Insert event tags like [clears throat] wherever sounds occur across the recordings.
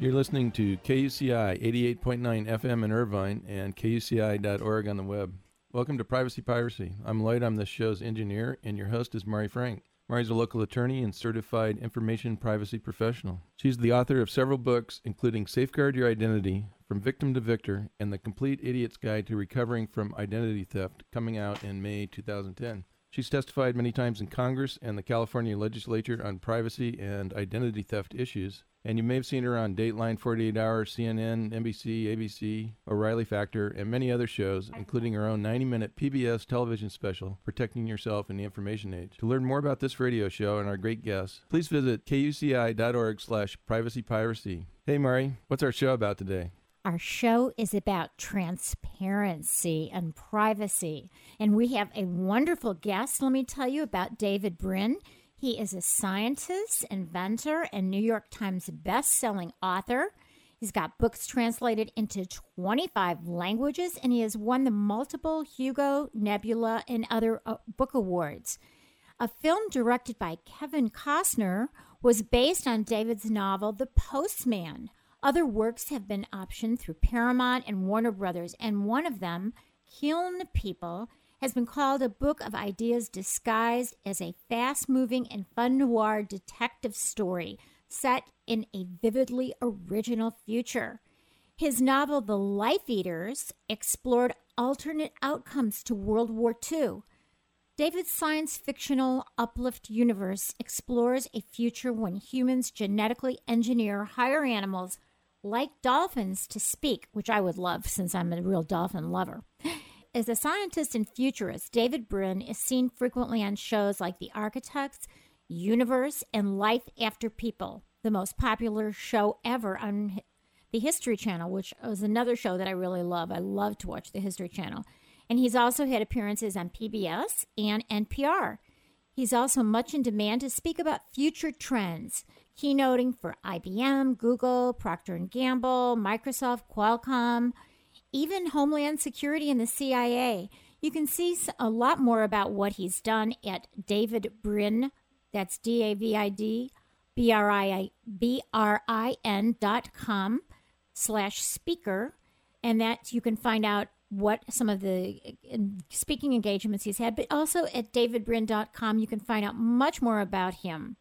You're listening to KUCI 88.9 FM in Irvine and KUCI.org on the web. Welcome to Privacy Piracy. I'm Lloyd, I'm the show's engineer, and your host is Mari Frank. Mari's a local attorney and certified information privacy professional. She's the author of several books, including Safeguard Your Identity, From Victim to Victor, and The Complete Idiot's Guide to Recovering from Identity Theft, coming out in May 2010. She's testified many times in Congress and the California legislature on privacy and identity theft issues. And you may have seen her on Dateline 48 Hour, CNN, NBC, ABC, O'Reilly Factor, and many other shows, including her own 90 minute PBS television special, Protecting Yourself in the Information Age. To learn more about this radio show and our great guests, please visit kuci.org slash privacypiracy. Hey, Mari, what's our show about today? Our show is about transparency and privacy. And we have a wonderful guest. Let me tell you about David Brin. He is a scientist, inventor, and New York Times best-selling author. He's got books translated into 25 languages, and he has won the multiple Hugo, Nebula, and other uh, book awards. A film directed by Kevin Costner was based on David's novel, The Postman. Other works have been optioned through Paramount and Warner Brothers, and one of them, Kiln People, has been called a book of ideas disguised as a fast moving and fun noir detective story set in a vividly original future. His novel, The Life Eaters, explored alternate outcomes to World War II. David's science fictional uplift universe explores a future when humans genetically engineer higher animals like dolphins to speak, which I would love since I'm a real dolphin lover. [gasps] As a scientist and futurist, David Brin is seen frequently on shows like The Architects, Universe, and Life After People, the most popular show ever on the History Channel, which is another show that I really love. I love to watch the History Channel. And he's also had appearances on PBS and NPR. He's also much in demand to speak about future trends, keynoting for IBM, Google, Procter & Gamble, Microsoft, Qualcomm, even Homeland Security and the CIA. You can see a lot more about what he's done at David Brin, that's D A V I D B R I B R I N dot com slash speaker. And that you can find out what some of the speaking engagements he's had, but also at davidbrin.com, you can find out much more about him.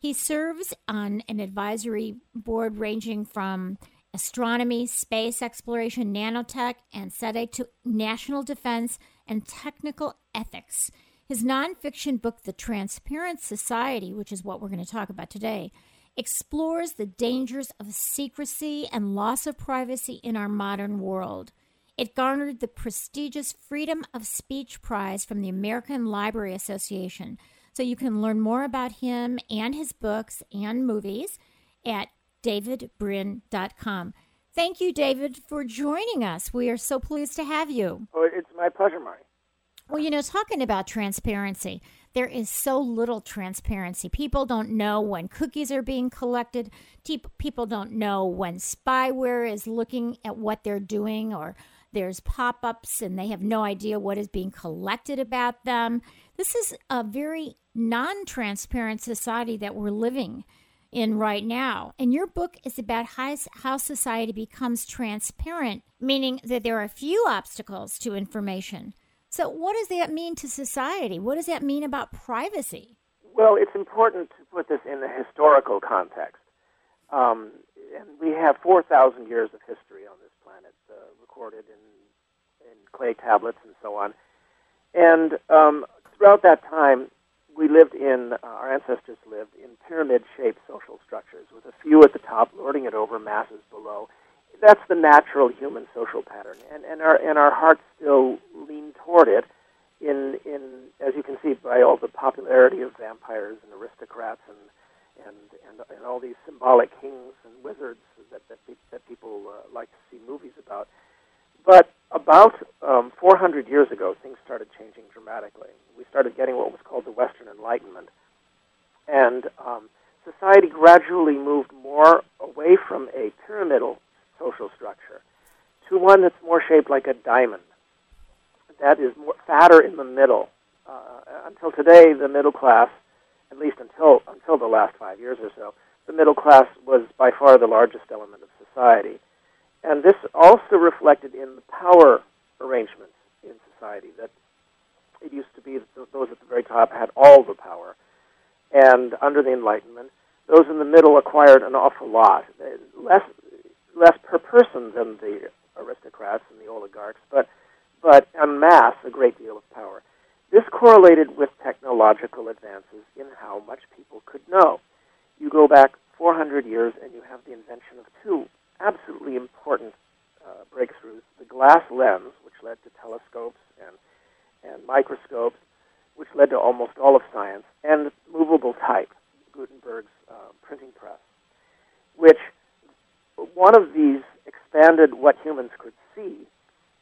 He serves on an advisory board ranging from astronomy, space exploration, nanotech, and SETI to national defense and technical ethics. His nonfiction book, The Transparent Society, which is what we're going to talk about today, explores the dangers of secrecy and loss of privacy in our modern world. It garnered the prestigious Freedom of Speech Prize from the American Library Association. So you can learn more about him and his books and movies at davidbrin.com. Thank you, David, for joining us. We are so pleased to have you. Oh, it's my pleasure, Mari. Well, you know, talking about transparency, there is so little transparency. People don't know when cookies are being collected. People don't know when spyware is looking at what they're doing, or there's pop ups and they have no idea what is being collected about them. This is a very non transparent society that we're living in right now. And your book is about how, society becomes transparent, meaning that there are few obstacles to information. So, what does that mean to society? What does that mean about privacy? Well, it's important to put this in the historical context. Um, and we have 4,000 years of history on this planet uh, recorded in, in clay tablets and so on. And um, throughout that time, we lived in, uh, our ancestors lived in pyramid shaped social structures with a few at the top lording it over masses below. that's the natural human social pattern, and and our and our hearts still lean toward it. In in as you can see by all the popularity of vampires and aristocrats and and and, and all these symbolic kings and wizards that that, that people uh, like to see movies about. But about um, 400 years ago, things started changing dramatically. We started getting what was called the Western Enlightenment, and um, society gradually moved more away from a pyramidal social structure to one that's more shaped like a diamond. That is more fatter in the middle. Uh, until today, the middle class, at least until until the last five years or so, the middle class was by far the largest element of society, and this also reflected in the power arrangements in society. That it used to be that those at the very top had all the power, and under the Enlightenment, those in the middle acquired an awful lot, uh, less less per person than the aristocrats and the oligarchs, but but en masse a great deal of power. This correlated with technological advances in how much people could know. You go back 400 years and you have the invention of two absolutely important uh, breakthroughs the glass lens, which led to telescopes and, and microscopes, which led to almost all of science, and movable type, Gutenberg's uh, printing press, which one of these expanded what humans could see,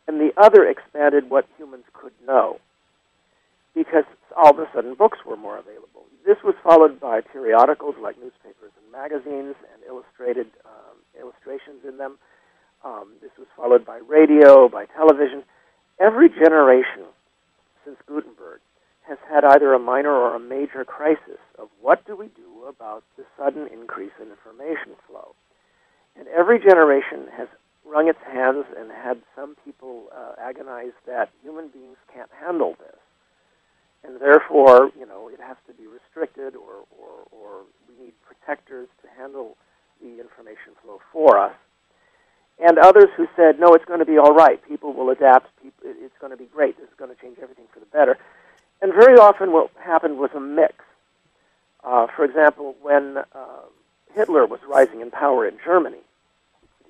and the other expanded what humans could know, because all of a sudden books were more available. This was followed by periodicals like newspapers and magazines and illustrated um, illustrations in them. Um, this was followed by radio, by television. Every generation since Gutenberg has had either a minor or a major crisis of what do we do about the sudden increase in information flow. And every generation has wrung its hands and had some people uh, agonize that human beings can't handle this. And therefore, you know, it has to be restricted or, or, or we need protectors to handle the information flow for us. And others who said, no, it's going to be all right. People will adapt. It's going to be great. This is going to change everything for the better. And very often what happened was a mix. Uh, for example, when uh, Hitler was rising in power in Germany,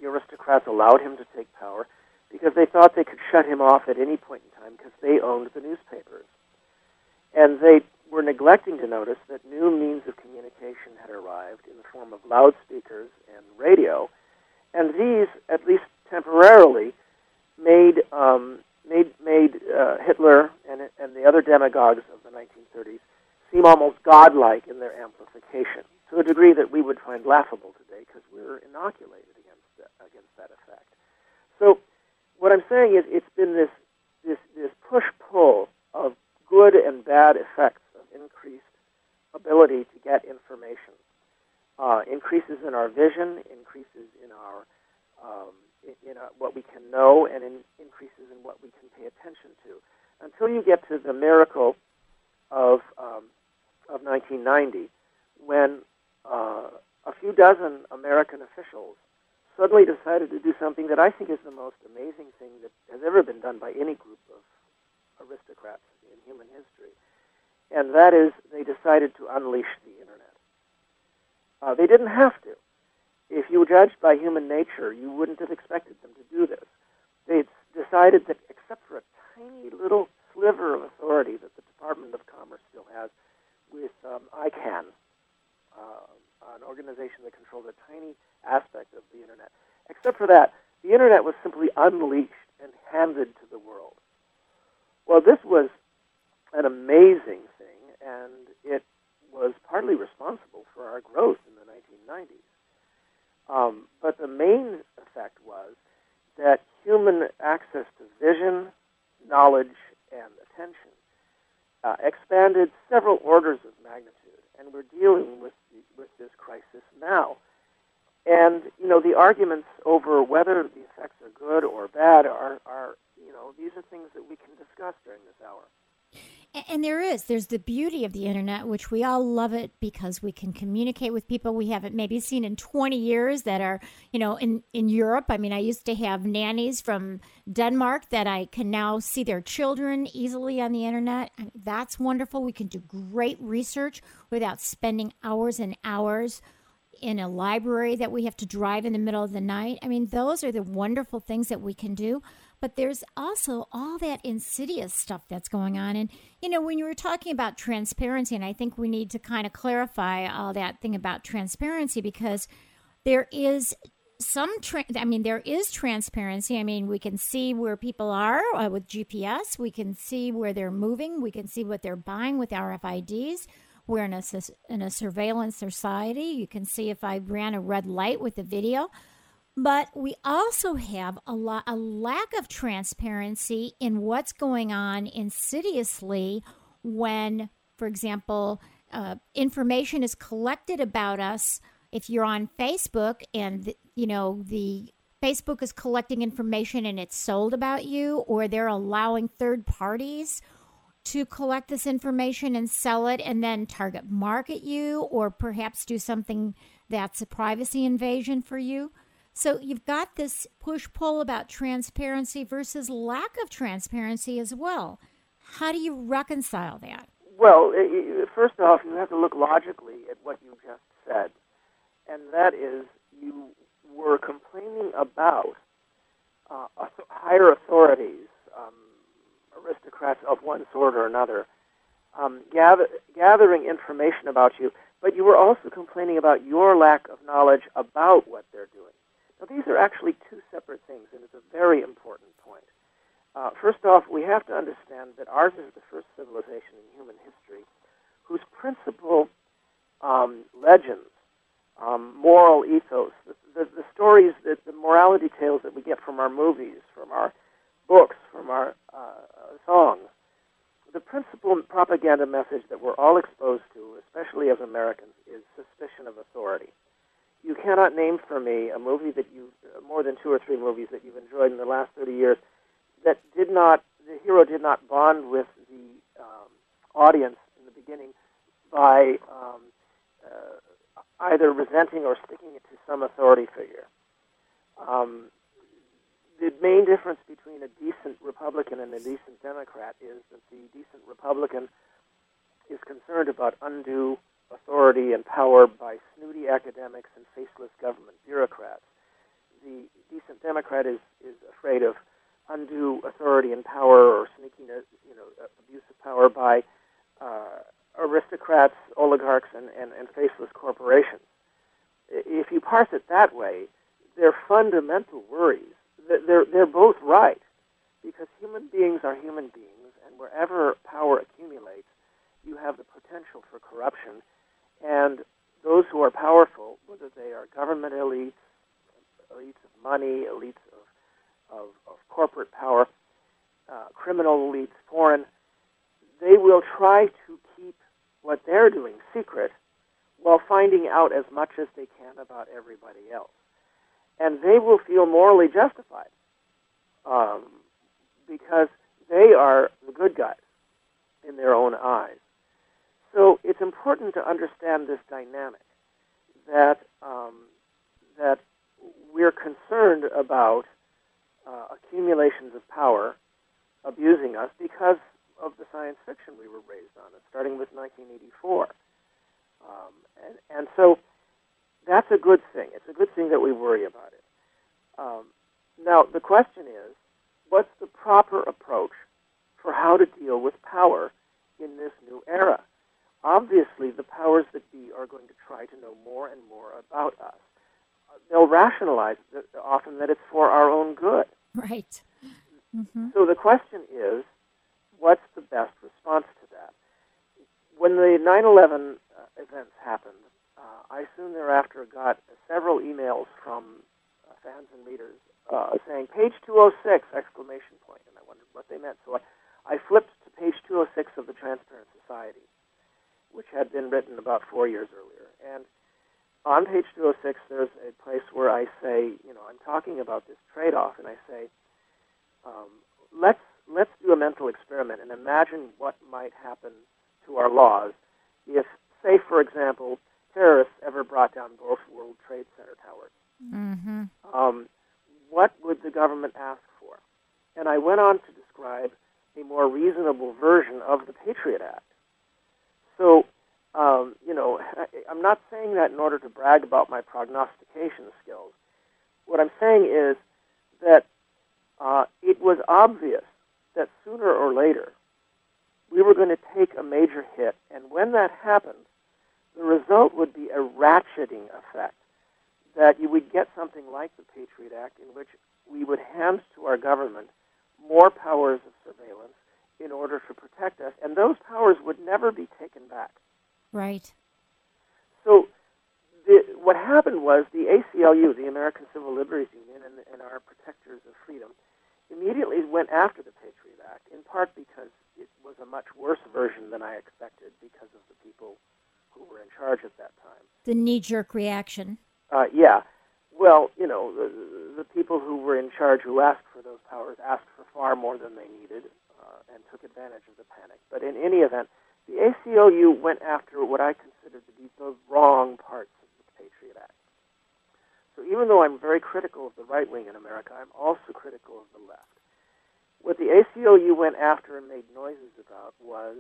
the aristocrats allowed him to take power because they thought they could shut him off at any point in time because they owned the newspapers. And they were neglecting to notice that new means of communication had arrived in the form of loudspeakers and radio, and these, at least temporarily, made um, made made uh, Hitler and and the other demagogues of the 1930s seem almost godlike in their amplification to a degree that we would find laughable today because we're inoculated against that, against that effect. So, what I'm saying is, it's been this this this push pull of good and bad effects increased ability to get information, uh, increases in our vision, increases in our um, in, in our, what we can know, and in, increases in what we can pay attention to, until you get to the miracle of um, of 1990, when uh, a few dozen American officials suddenly decided to do something that I think is the most amazing thing that has ever been done by any group of aristocrats in human history. And that is, they decided to unleash the internet. Uh, they didn't have to. If you judged by human nature, you wouldn't have expected them to do this. They decided that, except for a tiny little sliver of authority that the Department of Commerce still has with um, ICANN, uh, an organization that controls a tiny aspect of the internet. Except for that, the internet was simply unleashed and handed to the world. Well, this was an amazing and it was partly responsible for our growth in the 1990s. Um, but the main effect was that human access to vision, knowledge, and attention uh, expanded several orders of magnitude, and we're dealing with with this crisis now. And you know the arguments over whether the effects are good or bad are, are you know these are things that we can discuss during this hour. And there is. There's the beauty of the internet, which we all love it because we can communicate with people we haven't maybe seen in 20 years that are, you know, in, in Europe. I mean, I used to have nannies from Denmark that I can now see their children easily on the internet. That's wonderful. We can do great research without spending hours and hours in a library that we have to drive in the middle of the night. I mean, those are the wonderful things that we can do. But there's also all that insidious stuff that's going on. And, you know, when you were talking about transparency, and I think we need to kind of clarify all that thing about transparency because there is some tra- i mean there is transparency i mean we can see where people are uh, with gps we can see where they're moving we can see what they're buying with rfids we're in a, in a surveillance society. You can see if I ran a red light with the video. But we also have a, lot, a lack of transparency in what's going on insidiously when, for example, uh, information is collected about us. If you're on Facebook and, the, you know, the Facebook is collecting information and it's sold about you, or they're allowing third parties to collect this information and sell it and then target market you or perhaps do something that's a privacy invasion for you. So you've got this push pull about transparency versus lack of transparency as well. How do you reconcile that? Well, first off, you have to look logically at what you just said, and that is you were complaining about uh, higher authorities um, aristocrats of one sort or another um, gather, gathering information about you, but you were also complaining about your lack of knowledge about what they're doing. Now, these are actually two separate things, and it's a very important point. Uh, first off, we have to understand that ours is the first civilization in human history whose principal um, legends, um, moral ethos, the, the, the stories, that, the morality tales that we get from our movies, from our books, from our uh, songs. The principal propaganda message that we're all exposed to, especially as Americans, is suspicion of authority. You cannot name for me a movie that you, more than two or three movies that you've enjoyed in the last 30 years, that did not, the hero did not bond with the um, audience in the beginning by um, uh, either resenting or sticking it to some authority figure. Um, the main difference between a decent Republican and a decent Democrat is that the decent Republican is concerned about undue authority and power by snooty academics and faceless government bureaucrats. The decent Democrat is, is afraid of undue authority and power or sneaking, uh, you know, abuse of power by uh, aristocrats, oligarchs, and, and, and faceless corporations. If you parse it that way, their fundamental worries they're, they're both right because human beings are human beings, and wherever power accumulates, you have the potential for corruption. And those who are powerful, whether they are government elites, elites of money, elites of, of, of corporate power, uh, criminal elites, foreign, they will try to keep what they're doing secret while finding out as much as they can about everybody else and they will feel morally justified um, because they are the good guys in their own eyes. So it's important to understand this dynamic that um, that we're concerned about uh, accumulations of power abusing us because of the science fiction we were raised on, starting with 1984. Um, and, and so that's a good thing. It's a good thing that we worry about it. Um, now, the question is, what's the proper approach for how to deal with power in this new era? Obviously, the powers that be are going to try to know more and more about us. They'll rationalize often that it's for our own good. Right. Mm-hmm. So the question is, what's the best response to that? When the 9 11 uh, events happened, uh, I soon thereafter got several emails from uh, fans and readers uh, saying page 206 exclamation point, and I wondered what they meant. So I, I flipped to page 206 of the Transparent Society, which had been written about four years earlier, and on page 206 there's a place where I say, you know, I'm talking about this trade-off, and I say, um, let's let's do a mental experiment and imagine what might happen to our laws if, say, for example, terrorists ever brought down both World Trade Center towers. Mm-hmm. Um, what would the government ask for? And I went on to describe a more reasonable version of the Patriot Act. So Um, you know, [laughs] I'm not saying that in order to brag about my prognostication skills. What I'm saying is that uh, it was obvious that sooner or later we were going to take a major hit, and when that happened, the result would be a ratcheting effect. That you would get something like the Patriot Act, in which we would hand to our government more powers of surveillance in order to protect us, and those powers would never be taken back. Right. So, the, what happened was the ACLU, the American Civil Liberties Union, and, and our protectors of freedom, immediately went after the Patriot Act, in part because it was a much worse version than I expected because of the people who were in charge at that time. The knee jerk reaction. Uh, yeah. Well, you know, the, the people who were in charge who asked for those powers asked for far more than they needed and took advantage of the panic. But in any event, the ACLU went after what I consider to be the wrong parts of the Patriot Act. So even though I'm very critical of the right wing in America, I'm also critical of the left. What the ACLU went after and made noises about was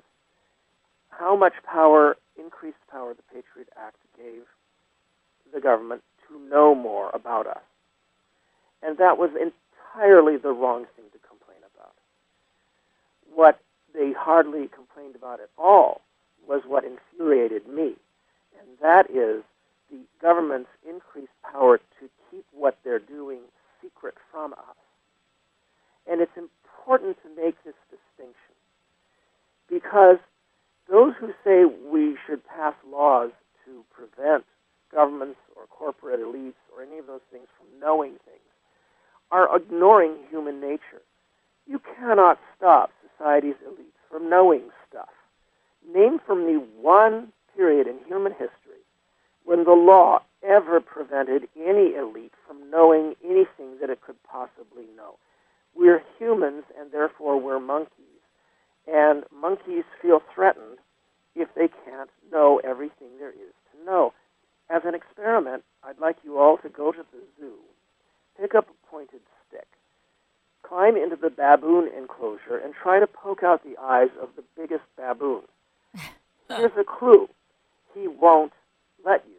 how much power, increased power, the Patriot Act gave the government to know more about us. And that was entirely the wrong thing to. What they hardly complained about at all was what infuriated me, and that is the government's increased power to keep what they're doing secret from us. And it's important to make this distinction because those who say we should pass laws to prevent governments or corporate elites or any of those things from knowing things are ignoring human nature. You cannot stop society's elites from knowing stuff. Name for me one period in human history when the law ever prevented any elite from knowing anything that it could possibly know. We're humans, and therefore we're monkeys. And monkeys feel threatened if they can't know everything there is to know. As an experiment, I'd like you all to go to the zoo, pick up a pointed climb into the baboon enclosure, and try to poke out the eyes of the biggest baboon. [laughs] Here's a clue he won't let you.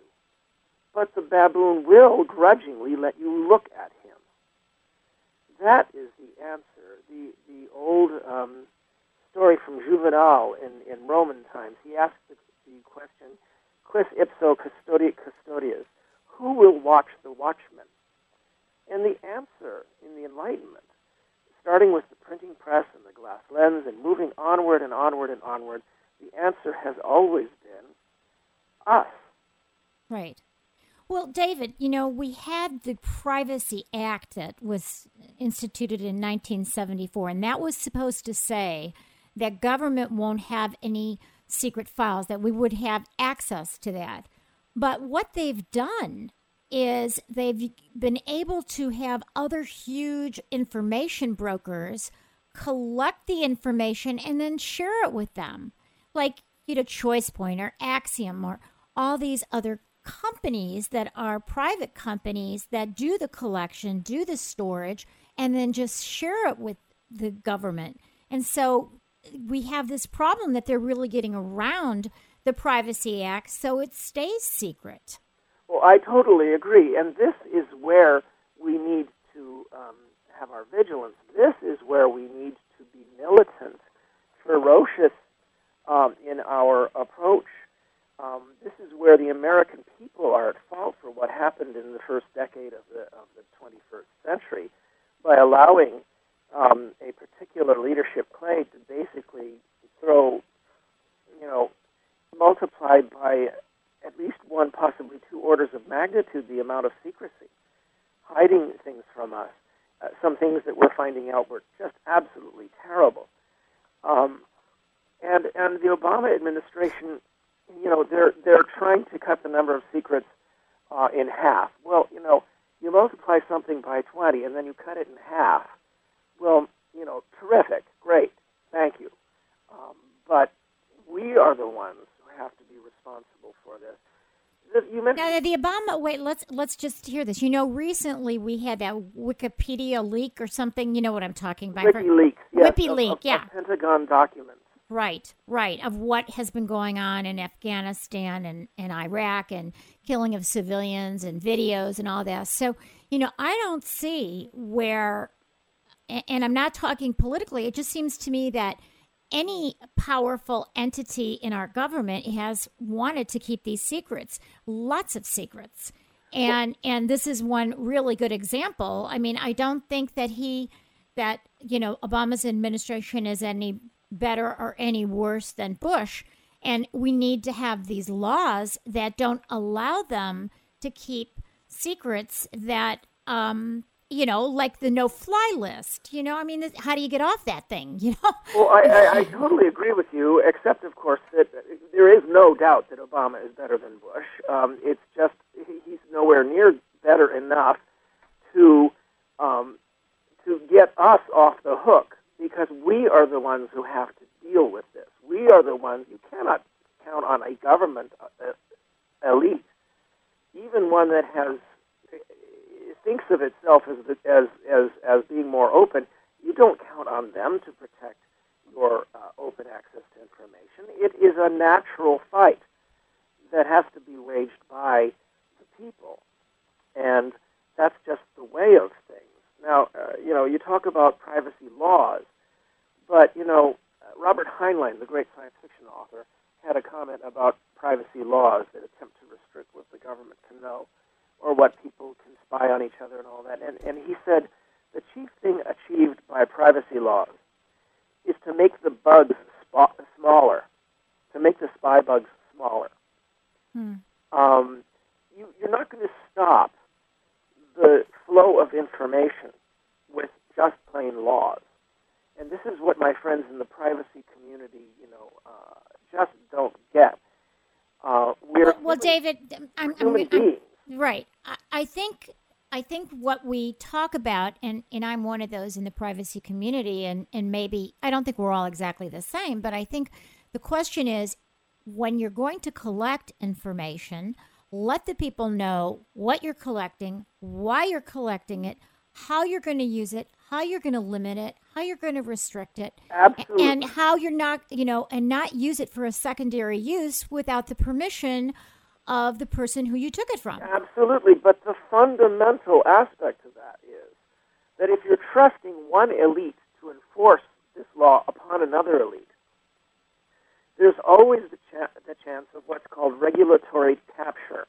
But the baboon will grudgingly let you look at him. That is the answer. The, the old um, story from Juvenal in, in Roman times, he asked the, the question, quis ipso custodi custodias, who will watch the watchman? And the answer in the Enlightenment, starting with the printing press and the glass lens and moving onward and onward and onward, the answer has always been us. Right. Well, David, you know, we had the Privacy Act that was instituted in 1974, and that was supposed to say that government won't have any secret files, that we would have access to that. But what they've done is they've been able to have other huge information brokers collect the information and then share it with them. Like, you know, ChoicePoint or Acxiom or all these other companies that are private companies that do the collection, do the storage, and then just share it with the government. And so we have this problem that they're really getting around the Privacy Act so it stays secret. Well, I totally agree. And this is where we need to um, have our vigilance. This is where we need to be militant, ferocious um, in our approach. Um, this is where the American people are at fault for what happened in the first decade of the, of the 21st century by allowing um, a particular leadership clade to basically throw, you know, multiplied by at least one, possibly two orders of magnitude the amount of secrecy, hiding things from us. Uh, some things that we're finding out were just absolutely terrible. Um, and and the Obama administration, you know, they're they're trying to cut the number of secrets uh, in half. Well, you know, you multiply something by 20 and then you cut it in half well, you know, terrific, great, thank you. Um, but we are the ones who have to responsible for this. You mentioned now the Obama. Wait, let's let's just hear this. You know, recently we had that Wikipedia leak or something. You know what I'm talking about? WikiLeaks, yes, WikiLeaks, of, of, yeah. Of Pentagon documents. Right, right. Of what has been going on in Afghanistan and, and Iraq and killing of civilians and videos and all that. So, you know, I don't see where, and I'm not talking politically, it just seems to me that any powerful entity in our government has wanted to keep these secrets, lots of secrets. And and this is one really good example. I mean, I don't think that he that, you know, Obama's administration is any better or any worse than Bush. And we need to have these laws that don't allow them to keep secrets that, um, you know, like the no fly list. You know, I mean, how do you get off that thing? [laughs] You know? Well, I, I, I totally agree with you, except, of course, that there is no doubt that Obama is better than Bush. Um, it's just he's nowhere near better enough to um, to get us off the hook because we are the ones who have to deal with this. We are the ones, you cannot count on a government uh, elite, even one that has thinks of itself as, as, as, as being more open. You don't count on them to protect your uh, open access to information. It is a natural fight that has to be waged by the people. And that's just the way of things. Now, uh, you know, you talk about privacy laws, but, you know, Robert Heinlein, the great science fiction author, had a comment about privacy laws that attempt to restrict what the government can know or what people can spy on each other and all that. And, and he said the chief thing achieved by privacy laws is to make the bugs smaller, to make the spy bugs smaller. Hmm. Um, you, you're not going to stop the flow of information with just plain laws. And this is what my friends in the privacy community, you know, uh, just don't get. Uh, we're well, well human, David, I'm, I'm. I'm, right. I, I think I think what we talk about, and, and I'm one of those in the privacy community, and, and maybe I don't think we're all exactly the same, but I think the question is when you're going to collect information, let the people know what you're collecting, why you're collecting it, how you're going to use it, how you're going to limit it, how you're going to restrict it, Absolutely. and how you're not, you know, and not use it for a secondary use without the permission of the person who you took it from. Absolutely, but the fundamental aspect of that is that if you're trusting one elite to enforce this law upon another elite, there's always the, the chance of what's called regulatory capture.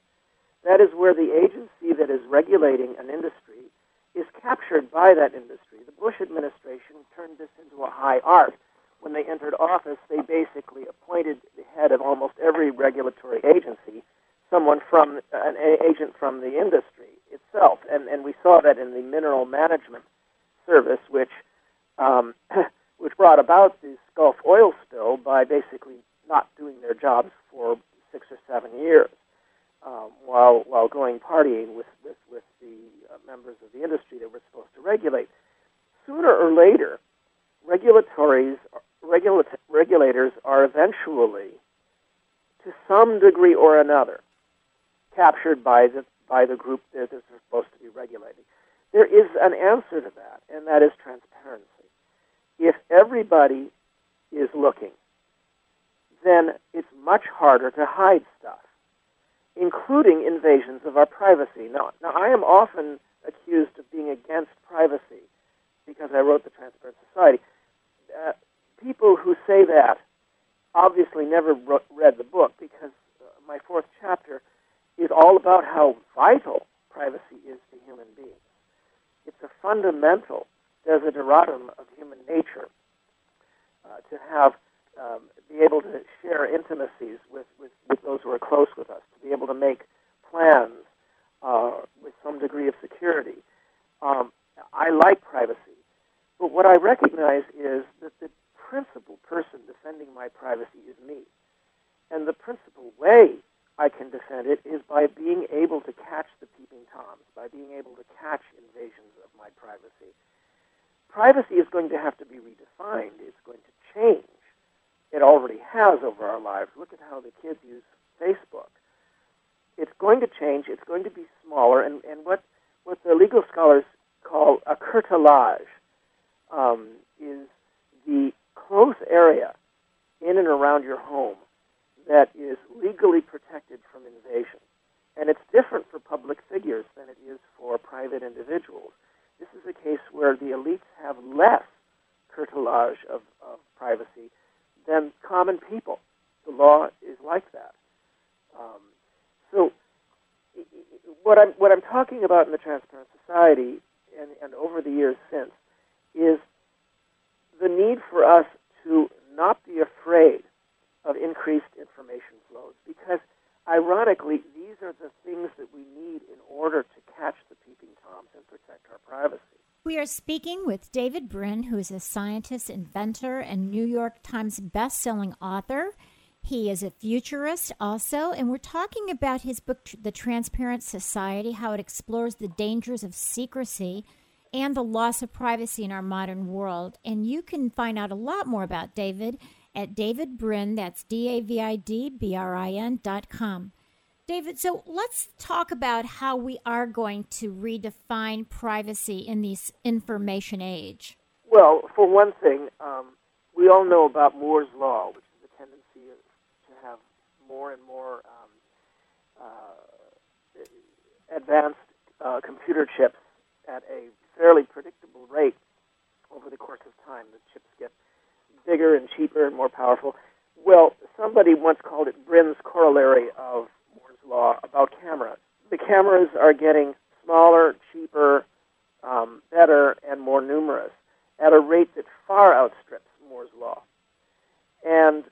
That is where the agency that is regulating an industry is captured by that industry. The Bush administration turned this into a high art. When they entered office, they basically appointed the head of almost every regulatory agency someone from an agent from the industry itself, and and we saw that in the Mineral Management Service, which um, [clears throat] which brought about the Gulf oil spill by basically not doing their jobs for six or seven years, um, while while going partying with with, with the uh, members of the industry that were supposed to regulate. Sooner or later, regulatories regula- regulators are eventually, to some degree or another, captured by the by the group that is supposed to be regulating. There is an answer to that, and that is transparency. If everybody is looking, then it's much harder to hide stuff, including invasions of our privacy. Now, now I am often accused of being against privacy because I wrote the Transparent Society. Uh, people who say that obviously never wrote, read the book because uh, my fourth chapter is all about how vital privacy is to human beings. It's a fundamental desideratum of human nature uh, to have um, be able to share intimacies with, with, with, those who are close with us, to be able to make plans uh, with some degree of security. Um, I like privacy, but what I recognize is that the principal person defending my privacy is me. And the principal way I can defend it is by being able to catch the peeping toms, by being able to catch invasions of my privacy. Privacy is going to have to be redefined. It's going to change. It already has over our lives. Look at how the kids use Facebook. It's going to change. It's going to be smaller. And, and what, what the legal scholars call a curtilage um, is the close area in and around your home that is legally protected from invasion. And it's different for public figures than it is for private individuals. This is a case where the elites have less curtilage of, of privacy than common people. The law is like that. Um, so, what I'm what I'm talking about in the Transparent Society and, and over the years since is the need for us to not be afraid of increased information flows because ironically these are the things that we need in order to catch the peeping toms and protect our privacy. We are speaking with David Brin, who is a scientist, inventor, and New York Times best-selling author. He is a futurist also, and we're talking about his book, The Transparent Society, how it explores the dangers of secrecy and the loss of privacy in our modern world. And you can find out a lot more about David at David Brin, that's D A V I D B R I N dot com. David, so let's talk about how we are going to redefine privacy in this information age. Well, for one thing, um, we all know about Moore's Law, which is the tendency to have more and more um, uh, advanced uh, computer chips at a fairly predictable rate over the course of time. The chips get bigger and cheaper and more powerful. Well, somebody once called it Brin's corollary of Moore's law about cameras. The cameras are getting smaller, cheaper, um, better, and more numerous at a rate that far outstrips Moore's law. And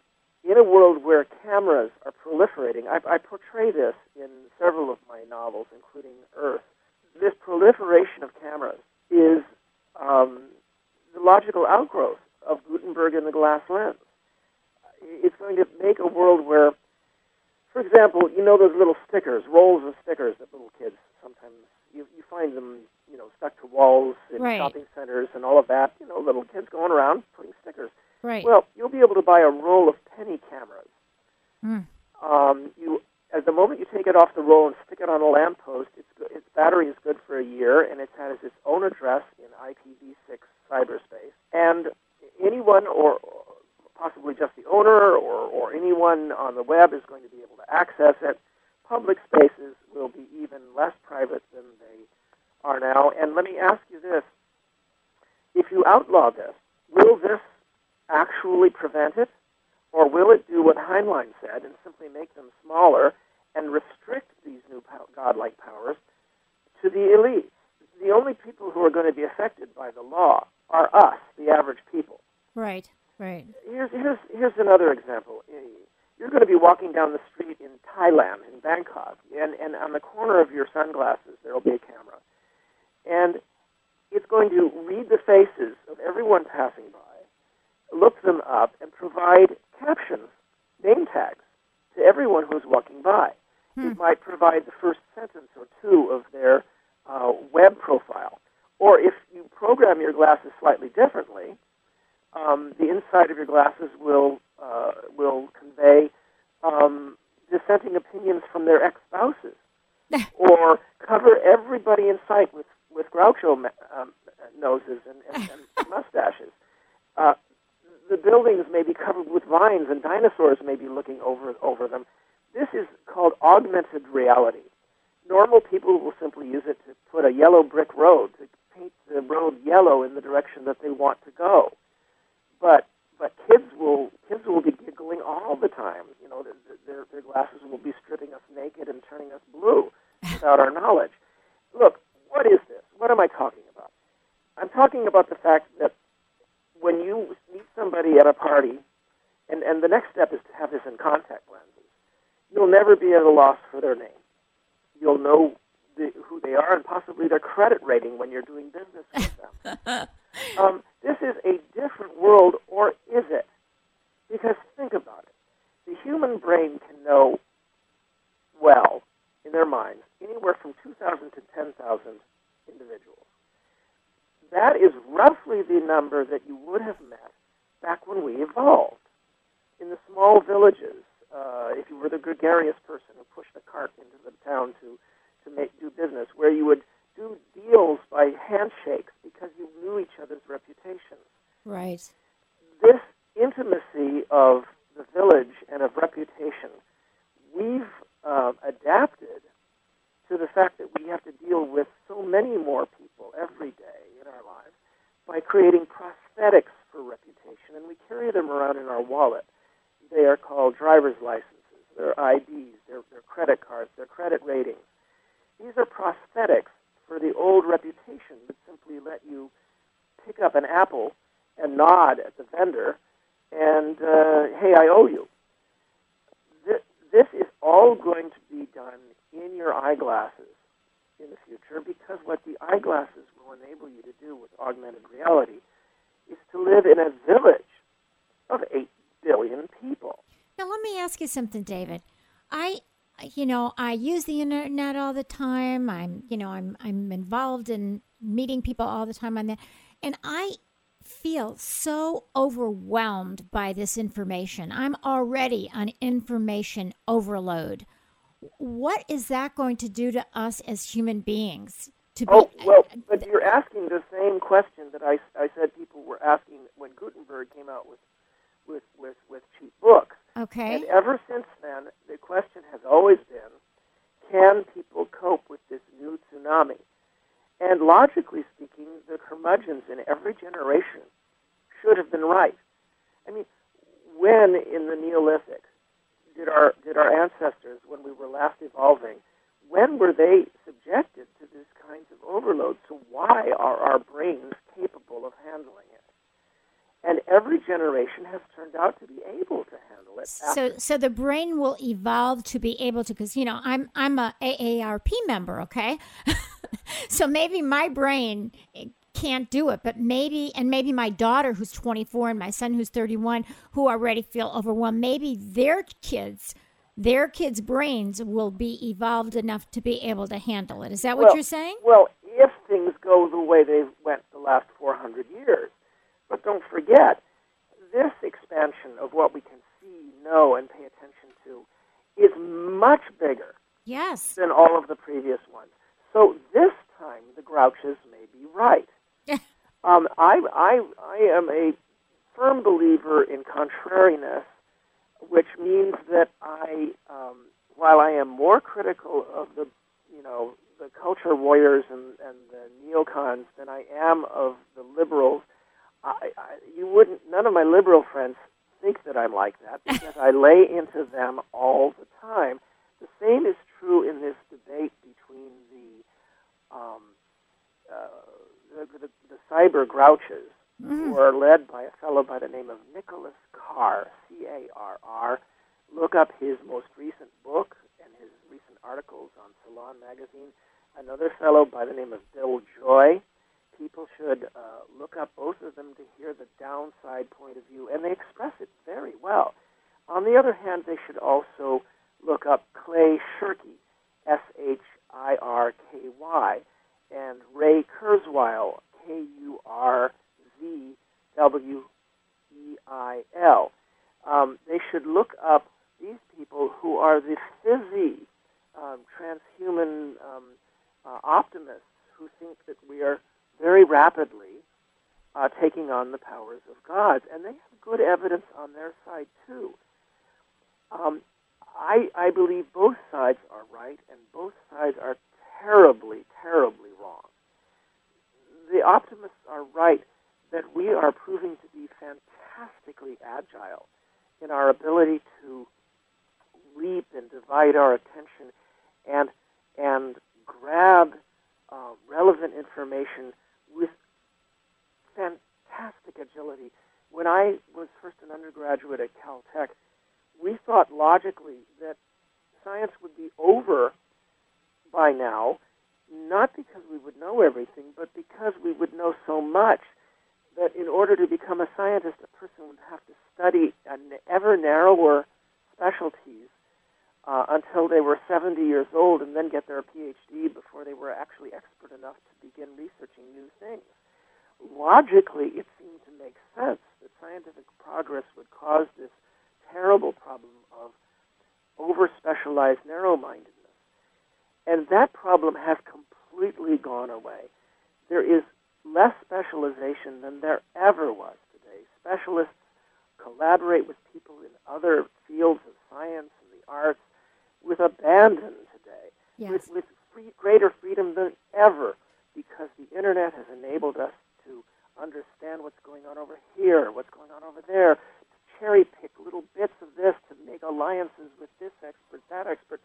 in a world where cameras are proliferating, I, I portray this in several of my novels, including Earth. This proliferation of cameras is um, the logical outgrowth of Gutenberg and the glass lens. It's going to make a world where, for example, you know those little stickers, rolls of stickers that little kids sometimes you, you find them, you know, stuck to walls in Right. shopping centers and all of that. You know, little kids going around putting stickers. Right. Well, you'll be able to buy a roll of penny cameras. Mm. Um, you, at the moment you take it off the roll and stick it on a lamppost, its its battery is good for a year, and it has its own address in IPv6 cyberspace. And anyone, or possibly just the owner, or, or anyone on the web is going to be able to access it. Public spaces will be even less private than they are now. And let me ask you this: If you outlaw this, will this actually prevent it? Or will it do what Heinlein said and simply make them smaller and restrict these new godlike powers to the elite? The only people who are going to be affected by the law are us, the average people. Right. Right. Here's, here's, here's another example. You're going to be walking down the street in Thailand, in Bangkok, and, and on the corner of your sunglasses, there will be a camera. And it's going to read the faces of everyone passing by, look them up, and provide captions, name tags, to everyone who's walking by. Hmm. It might provide the first sentence or two of their uh, web profile. Or if you program your glasses slightly differently, um, the inside of your glasses will uh, will convey um, dissenting opinions from their ex-spouses, [laughs] or cover everybody in sight with with Groucho um, noses and, and, and [laughs] mustaches. Uh, the buildings may be covered with vines, and dinosaurs may be looking over over them. This is called augmented reality. Normal people will simply use it to put a yellow brick road to paint the road yellow in the direction that they want to go but but kids will kids will be giggling all the time. You know, their, their glasses will be stripping us naked and turning us blue without our knowledge. Look, what is this? What am I talking about? I'm talking about the fact that when you meet somebody at a party, and and the next step is to have this in contact lenses. You'll never be at a loss for their name. You'll know the, who they are and possibly their credit rating when you're doing business with [laughs] them. Um, this is a different world, or is it? Because think about it. The human brain can know well, in their minds, anywhere from 2,000 to 10,000 individuals. That is roughly the number that you would have met back when we evolved. In the small villages, uh, if you were the gregarious person who pushed a cart into the town to, to make do business, where you would do deals by handshakes because you knew each other's reputations. Right. This intimacy of the village and of reputation, we've uh, adapted to the fact that we have to deal with so many more people every day in our lives by creating prosthetics for reputation, and we carry them around in our wallet. They are called driver's licenses, their IDs, their, their credit cards, their credit ratings. These are prosthetics for the old reputation that simply let you pick up an apple and nod at the vendor and, uh, hey, I owe you. This, is all going to be done in your eyeglasses in the future because what the eyeglasses will enable you to do with augmented reality is to live in a village of 8 billion people. Now, let me ask you something, David. I, you know, I use the internet all the time. I'm, you know, I'm, I'm involved in meeting people all the time on that. And I feel so overwhelmed by this information. I'm already on information overload. What is that going to do to us as human beings? To be, oh well, uh, but you're asking the same question that I, I said people were asking when Gutenberg came out with with with, with cheap books. Okay. And ever since then, the question has always been, can people cope with this new tsunami? And logically speaking, the curmudgeons in every generation should have been right. I mean, when in the Neolithic did our did our ancestors, when we were last evolving, when were they subjected to this kinds of overload? So why are our brains capable of handling it? And every generation has turned out to be able to handle it. So, so the brain will evolve to be able to, because you know, I'm I'm a AARP member, okay. [laughs] so maybe my brain eh, can't do it, but maybe, and maybe my daughter who's 24 and my son who's 31 who already feel overwhelmed, maybe their kids, their kids' brains will be evolved enough to be able to handle it. Is that what well, you're saying? Well, if things go the way they went the last 400 years. But don't forget, this expansion of what we can see, know, and pay attention to is much bigger yes. than all of the previous ones. So this time the grouches may be right. [laughs] um, I, I, I am a firm believer in contrariness, which means that I, um, while I am more critical of the, you know, the culture warriors and, and the neocons than I am of the liberals, I, I, you wouldn't. None of my liberal friends think that I'm like that because I lay into them all the time. The same is true in this debate between the um, uh, the, the, the, cyber grouches, mm-hmm. who are led by a fellow by the name of Nicholas Carr, C-A-R-R. Look up his most recent book and his recent articles on Salon magazine. Another fellow by the name of Bill Joy. People should uh, look up both of them to hear the downside point of view, and they express it very well. On the other hand, they should also look up Clay Shirky, S H I R K Y, and Ray Kurzweil, K U R Z W E I L. Um, they should look up these people who are the fizzy um, transhuman um, uh, optimists who think that we are very rapidly uh, taking on the powers of God, and they have good evidence on their side too. Um, I, I believe both sides are right, and both sides are terribly, terribly wrong. The optimists are right that we are proving to be fantastically agile in our ability to leap and divide our attention and and grab uh, relevant information with fantastic agility. When I was first an undergraduate at Caltech, we thought logically that science would be over by now, not because we would know everything, but because we would know so much that in order to become a scientist, a person would have to study an ever narrower specialties uh, until they were 70 years old and then get their PhD before they were actually expert enough to begin researching new things. Logically, it seemed to make sense that scientific progress would cause this terrible problem of over specialized narrow mindedness and that problem has completely gone away. There is less specialization than there ever was today. Specialists collaborate with people in other fields of science and the arts with abandon today, Yes. with, with free, greater freedom than ever, because the internet has enabled us to understand what's going on over here, what's going on over there, to cherry pick little bits of this, to make alliances with this expert, that expert.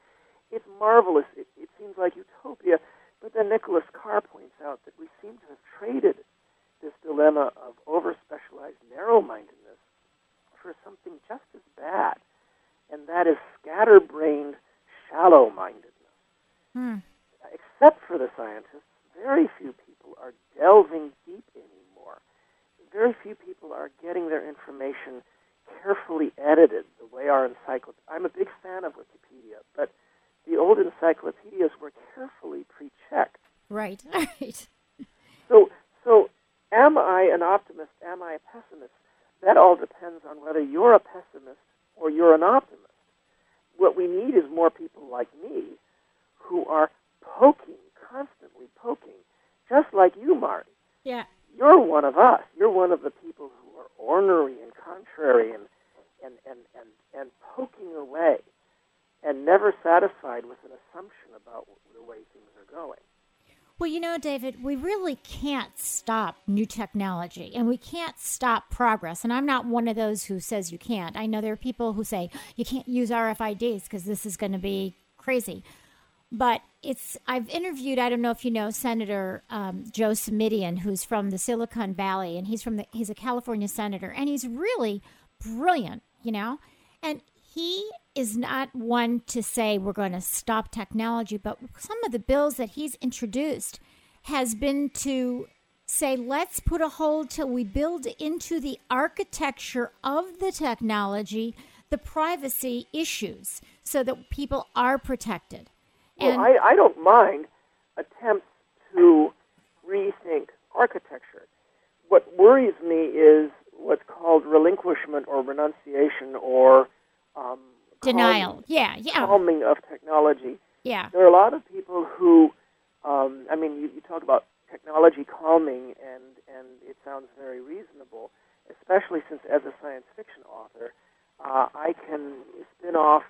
It's marvelous. It, it seems like utopia. But then Nicholas Carr points out that we seem to have traded this dilemma of over specialized narrow mindedness for something just as bad, and that is scatterbrained shallow mindedness. Hmm. Except for the scientists, very few people are delving deep anymore. Very few people are getting their information carefully edited the way our encyclopedia. I'm a big fan of Wikipedia, but the old encyclopedias were carefully pre-checked. Right. [laughs] Right. So, so am I an optimist? Am I a pessimist? That all depends on whether you're a pessimist or you're an optimist. What we need is more people like me who are poking, constantly poking, just like you, Marty. Yeah. You're one of us. You're one of the people who are ornery and contrary and, and, and, and, and poking away and never satisfied with an assumption about the way things are going. Well, you know, David, we really can't stop new technology and we can't stop progress. And I'm not one of those who says you can't. I know there are people who say you can't use RFIDs because this is going to be crazy. But it's, I've interviewed, I don't know if you know, Senator um, Joe Simitian, who's from the Silicon Valley, and he's from the, he's a California senator, and he's really brilliant, you know? And he is not one to say we're going to stop technology, but some of the bills that he's introduced has been to say let's put a hold till we build into the architecture of the technology the privacy issues so that people are protected. Well, I, I don't mind attempts to rethink architecture. What worries me is what's called relinquishment or renunciation or um, denial. calming, yeah, yeah, calming of technology. yeah. There are a lot of people who, um, I mean, you, you talk about technology calming, and and it sounds very reasonable, especially since as a science fiction author, uh, I can spin off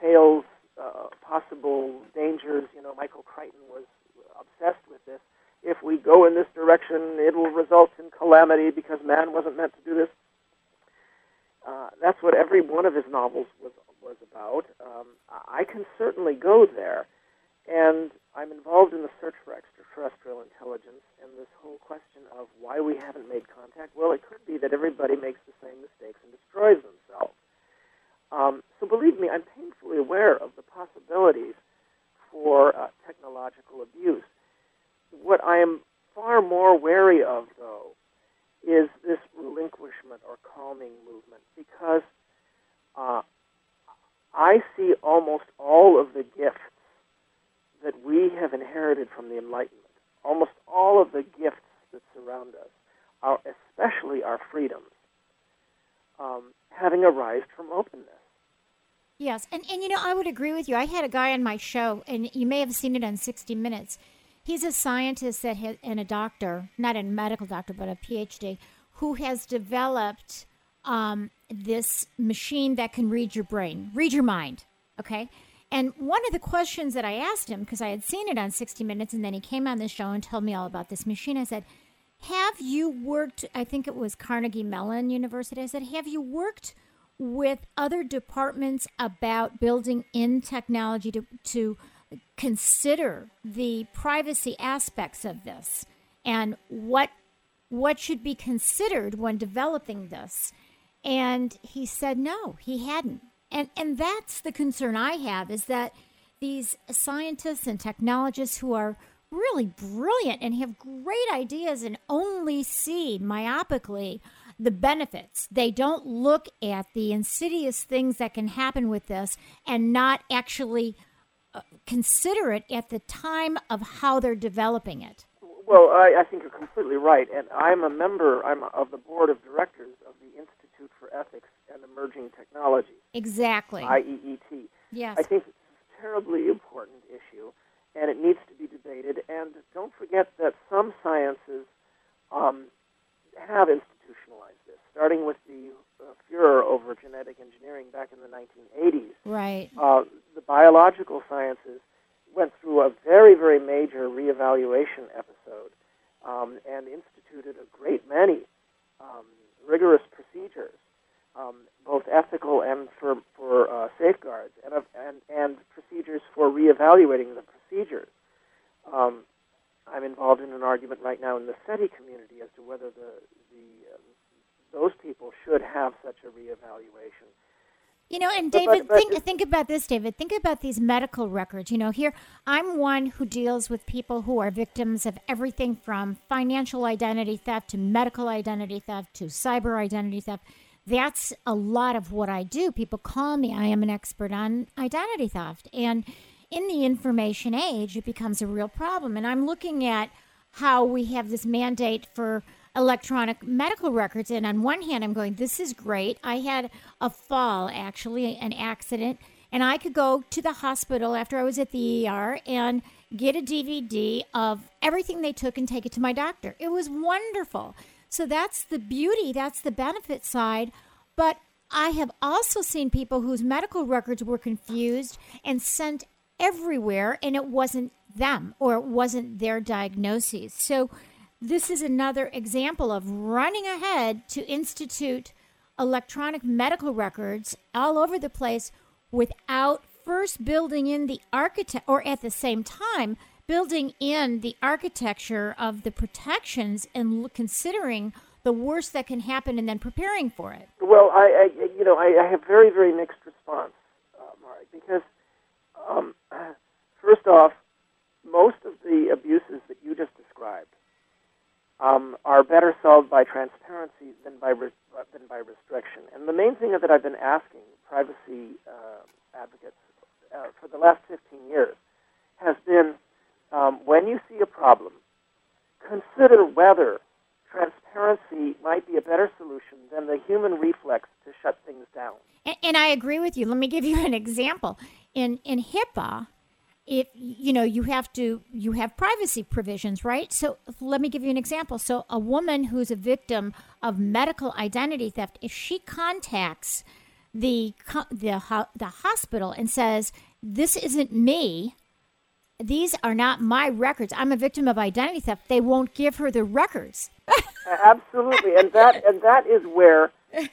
tales, uh, possible dangers. You know, Michael Crichton was obsessed with this. If we go in this direction, it will result in calamity because man wasn't meant to do this. Uh, that's what every one of his novels was was about. Um, I can certainly go there, and I'm involved in the search for extraterrestrial intelligence and this whole question of why we haven't made contact. Well, it could be that everybody makes the same mistakes and destroys themselves. Um, so believe me, I'm painfully aware of the possibilities for uh, technological abuse. What I am far more wary of, though, is this relinquishment or calming movement because uh, I see almost all of the gifts that we have inherited from the Enlightenment, almost all of the gifts that surround us, our, especially our freedoms, um, having arisen from openness. Yes, and and you know I would agree with you. I had a guy on my show, and you may have seen it on 60 Minutes. He's a scientist that has, and a doctor, not a medical doctor, but a PhD, who has developed um, this machine that can read your brain, read your mind. Okay. And one of the questions that I asked him, because I had seen it on 60 Minutes, and then he came on the show and told me all about this machine, I said, Have you worked, I think it was Carnegie Mellon University, I said, Have you worked with other departments about building in technology to, to consider the privacy aspects of this? And what what should be considered when developing this? And he said no he hadn't and and that's the concern i have is that these scientists and technologists who are really brilliant and have great ideas and only see myopically the benefits. They don't look at the insidious things that can happen with this and not actually uh, consider it at the time of how they're developing it. Well, I, I think you're completely right, and I'm a member. I'm of the board of directors of the Institute for Ethics and Emerging Technologies, Exactly. IEET. yes. I think it's a terribly important issue, and it needs to be debated. And don't forget that some sciences um, have institutionalized this, starting with the uh, furor for genetic engineering back in the 1980s, Right. uh, the biological sciences went through a very, very major reevaluation episode um, and instituted a great many um, rigorous procedures, um, both ethical and for, for uh, safeguards, and, and, and procedures for reevaluating the procedures. Um, I'm involved in an argument right now in the SETI community as to whether the, the um, those people should have such a reevaluation. You know, and But- but- David, but think think about this, David. Think about these medical records. You know, here I'm one who deals with people who are victims of everything from financial identity theft to medical identity theft to cyber identity theft. That's a lot of what I do. People call me. I am an expert on identity theft. And in the information age, it becomes a real problem. And I'm looking at how we have this mandate for electronic medical records. And on one hand, I'm going, this is great. I had a fall, actually, an accident, and I could go to the hospital after I was at the ER and get a DVD of everything they took and take it to my doctor. It was wonderful. So that's the beauty, that's the benefit side. But I have also seen people whose medical records were confused and sent everywhere, and it wasn't them or it wasn't their diagnoses. So, this is another example of running ahead to institute electronic medical records all over the place without first building in the architect or at the same time building in the architecture of the protections and considering the worst that can happen and then preparing for it. Well, I, I you know, I, I have very, very mixed response, uh, because um, [sighs] first off, most of the abuses that you just described um, are better solved by transparency than by re- than by restriction. And the main thing that I've been asking privacy uh, advocates uh, for the last 15 years has been um, when you see a problem, consider whether transparency might be a better solution than the human reflex to shut things down. And, and I agree with you. Let me give you an example. In in HIPAA, if you know you have to you have privacy provisions, right? So let me give you an example. So a woman who's a victim of medical identity theft, if she contacts the the the hospital and says this isn't me, these are not my records. I'm a victim of identity theft. They won't give her the records. Absolutely, and that and that is where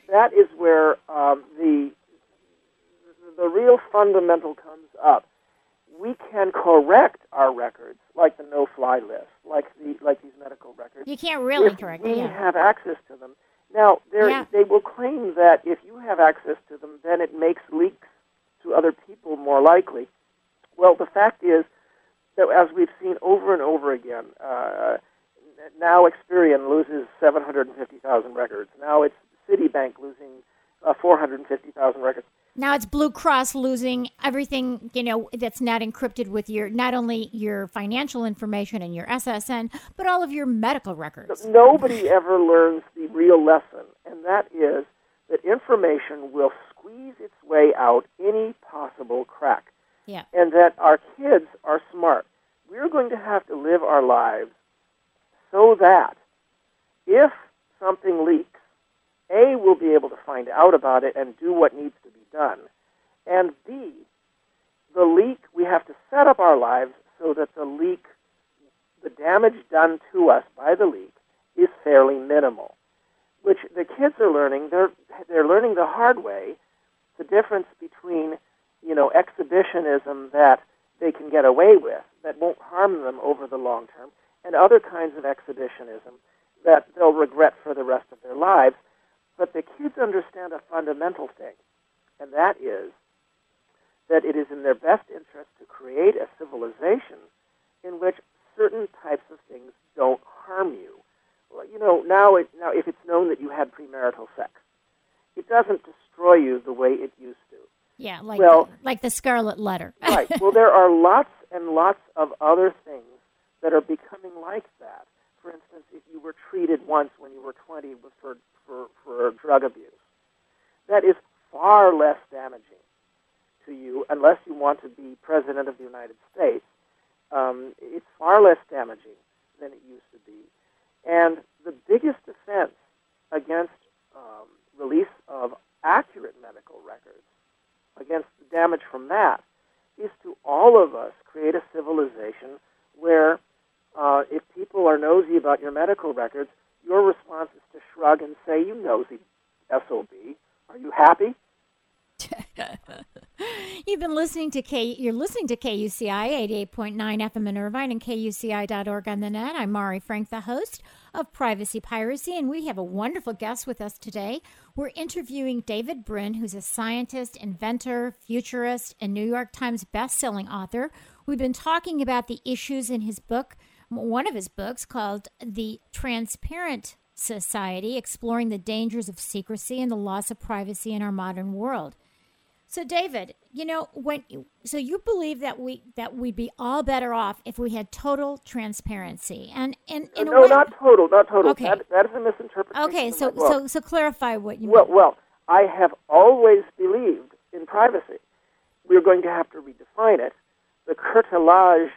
that is where um, the the real fundamental comes up. We can correct our records, like the no-fly list, like the like these medical records. You can't really correct we. Yeah. have access to them. Now, Yeah. they will claim that if you have access to them, then it makes leaks to other people more likely. Well, the fact is that as we've seen over and over again, uh, now Experian loses 750,000 records. Now it's Citibank losing uh, 450,000 records. Now it's Blue Cross losing everything, you know, that's not encrypted with your not only your financial information and your SSN, but all of your medical records. Nobody [laughs] ever learns the real lesson, and that is that information will squeeze its way out any possible crack. Yeah. and that our kids are smart. We're going to have to live our lives so that if something leaks, A, we'll be able to find out about it and do what needs to be done, and B, the leak, we have to set up our lives so that the leak, the damage done to us by the leak, is fairly minimal. Which the kids are learning. They're they're learning the hard way the difference between you know, exhibitionism that they can get away with that won't harm them over the long term, and other kinds of exhibitionism that they'll regret for the rest of their lives. But the kids understand a fundamental thing, and that is that it is in their best interest to create a civilization in which certain types of things don't harm you. Well, you know, now, it, now if it's known that you had premarital sex, it doesn't destroy you the way it used to. Yeah, like Well- like the Scarlet Letter. right. [laughs] Well, there are lots and lots of other things that are becoming like that. For instance, if you were treated once when you were 20 for, for, for drug abuse, that is far less damaging to you unless you want to be president of the United States. Um, it's far less damaging than it used to be. And the biggest defense against um, release of accurate medical records, against the damage from that is to all of us create a civilization where uh, if people are nosy about your medical records, your response is to shrug and say, You nosy SOB, are you happy? [laughs] You've been listening to K. You're listening to KUCI 88.9 FM in Irvine and KUCI.org on the net. I'm Mari Frank, the host of Privacy Piracy, and we have a wonderful guest with us today. We're interviewing David Brin, who's a scientist, inventor, futurist, and New York Times best-selling author. We've been talking about the issues in his book, one of his books called "The Transparent Society: Exploring the Dangers of Secrecy and the Loss of Privacy in Our Modern World." So, David, you know when so you believe that we that we'd be all better off if we had total transparency and and in no, a way, not total, not total. Okay. That, that is a misinterpretation. okay. So so so clarify what you Well, mean. well, I have always believed in privacy. We're going to have to redefine it. The curtilage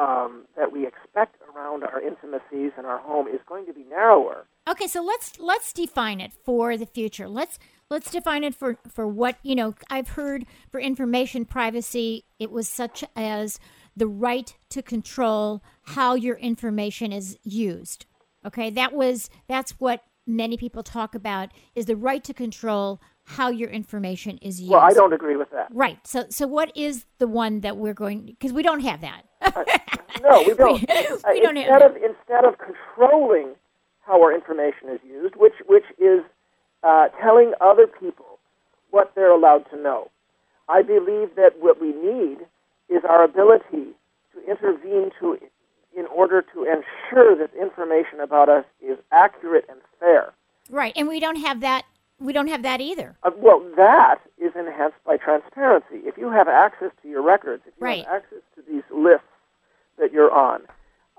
um, that we expect around our intimacies and our home is going to be narrower. Okay, so let's let's define it for the future. Let's let's define it for for what you know. I've heard for information privacy, it was such as the right to control how your information is used. Okay, that was that's what many people talk about is the right to control how your information is used. Well, I don't agree with that. Right. So so what is the one that we're going because we don't have that. No, we don't. We- Uh, we don't [laughs] have instead that. of instead of controlling how our information is used, which which is uh, telling other people what they're allowed to know. I believe that what we need is our ability to intervene to in order to ensure that information about us is accurate and fair. Right. And we don't have that we don't have that either. Uh, well, that is enhanced by transparency. If you have access to your records, if you Right. have access to these lists that you're on,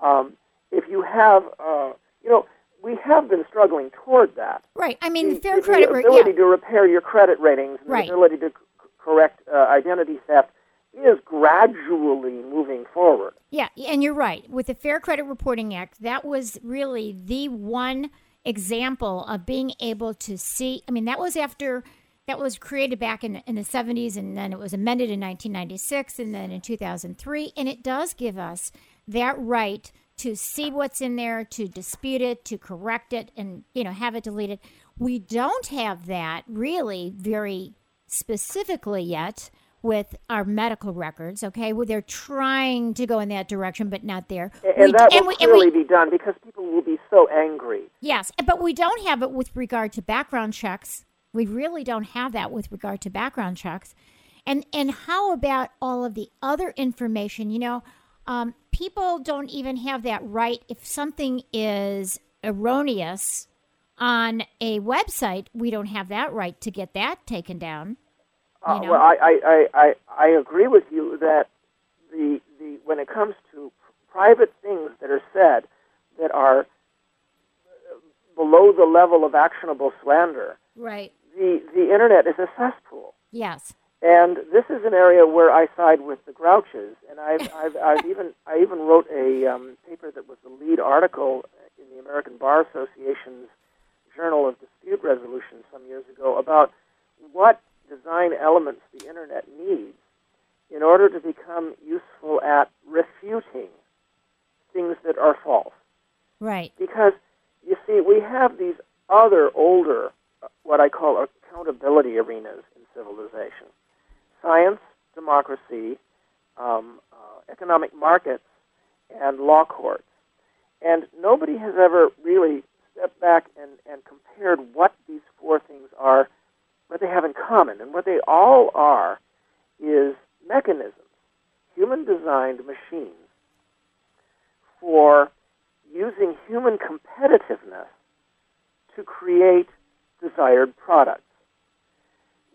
um, if you have, uh, you know, we have been struggling toward that. Right. I mean, The- fair the credit ra- ability yeah. to repair your credit ratings and Right. the ability to c- correct uh, identity theft is gradually moving forward. Yeah, and you're right. With the Fair Credit Reporting Act, that was really the one example of being able to see. I mean, that was after that was created back in, in the 70s, and then it was amended in 1996, and then in 2003. And it does give us that right to see what's in there, to dispute it, to correct it, and you know have it deleted. We don't have that really very specifically yet with our medical records. Okay, well, they're trying to go in that direction, but not there. And, We- that will and we- be done because people will be so angry. Yes, but we don't have it with regard to background checks. We really don't have that with regard to background checks. And and how about all of the other information? You know, um, people don't even have that right. If something is erroneous on a website, we don't have that right to get that taken down. Uh? Well, I, I, I, I, agree with you that the, the when it comes to private things that are said that are below the level of actionable slander, Right. the, the internet is a cesspool. Yes. And this is an area where I side with the grouches. And I've, [laughs] I've, I've even, I even wrote a um, paper that was the lead article in the American Bar Association's Journal of Dispute Resolution some years ago about what design elements the internet needs in order to become useful at refuting things that are false. Right. Because, you see, we have these other older, uh, what I call accountability arenas in civilization science, democracy, um, uh, economic markets, and law courts. And nobody has ever really stepped back and, and compared what these four things are, what they have in common. And what they all are is mechanisms, human designed machines for using human competitiveness to create desired products.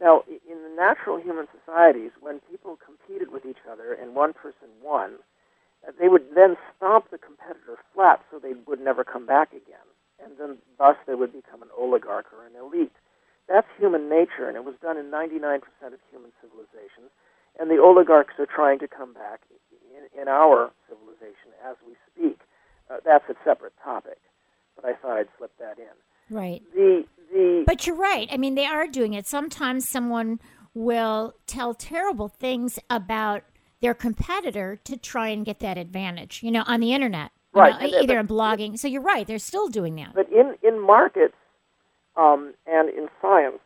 Now, in the natural human societies, when people competed with each other and one person won, uh, they would then stomp the competitor flat so they would never come back again. And then thus they would become an oligarch or an elite. That's human nature, and it was done in 99% of human civilizations. And the oligarchs are trying to come back in, in our civilization as we speak. Uh, that's a separate topic, but I thought I'd slip that in. Right. The the But you're right. I mean, they are doing it. Sometimes someone will tell terrible things about their competitor to try and get that advantage, you know, on the internet. right, know, either in blogging. So you're right; they're still doing that. But in in markets um, and in science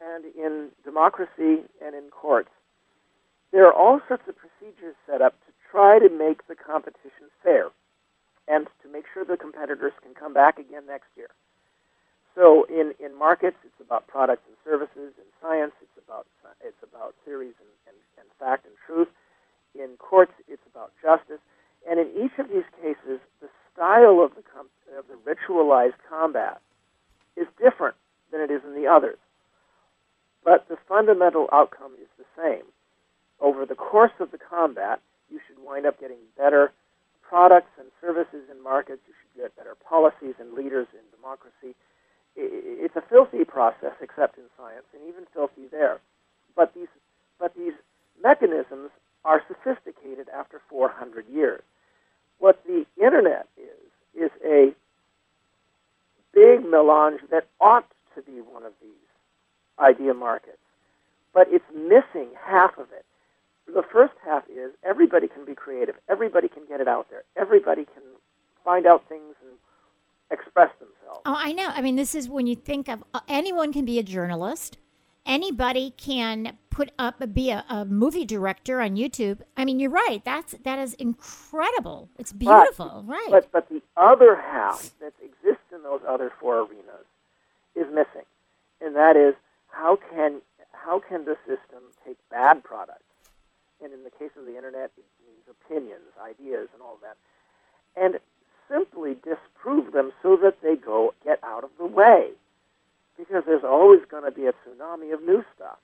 and in democracy and in courts, there are all sorts of procedures set up to try to make the competition fair and to make sure the competitors can come back again next year. So in, in markets, it's about products and services. In science, it's about it's about theories and, and, and fact and truth. In courts, it's about justice. And in each of these cases, the style of the, com- of the ritualized combat is different than it is in the others. But the fundamental outcome is the same. Over the course of the combat, you should wind up getting better products and services in markets. You should get better policies and leaders in democracy. It's a filthy process, except in science, and even filthy there. But these, but these mechanisms are sophisticated after 400 years. What the internet is, is a big melange that ought to be one of these idea markets, but it's missing half of it. The first half is everybody can be creative, everybody can get it out there, everybody can find out things and express themselves. Oh, I know. I mean, this is when you think of uh, anyone can be a journalist anybody can put up be a, a, movie director on YouTube. I mean, you're right. That's that is incredible. It's beautiful, but, right? But but the other half that exists in those other four arenas is missing, and that is how can how can the system take bad products, and in the case of the internet, it means opinions, ideas, and all of that, and simply disprove them so that they go get out of the way because there's always going to be a tsunami of new stuff.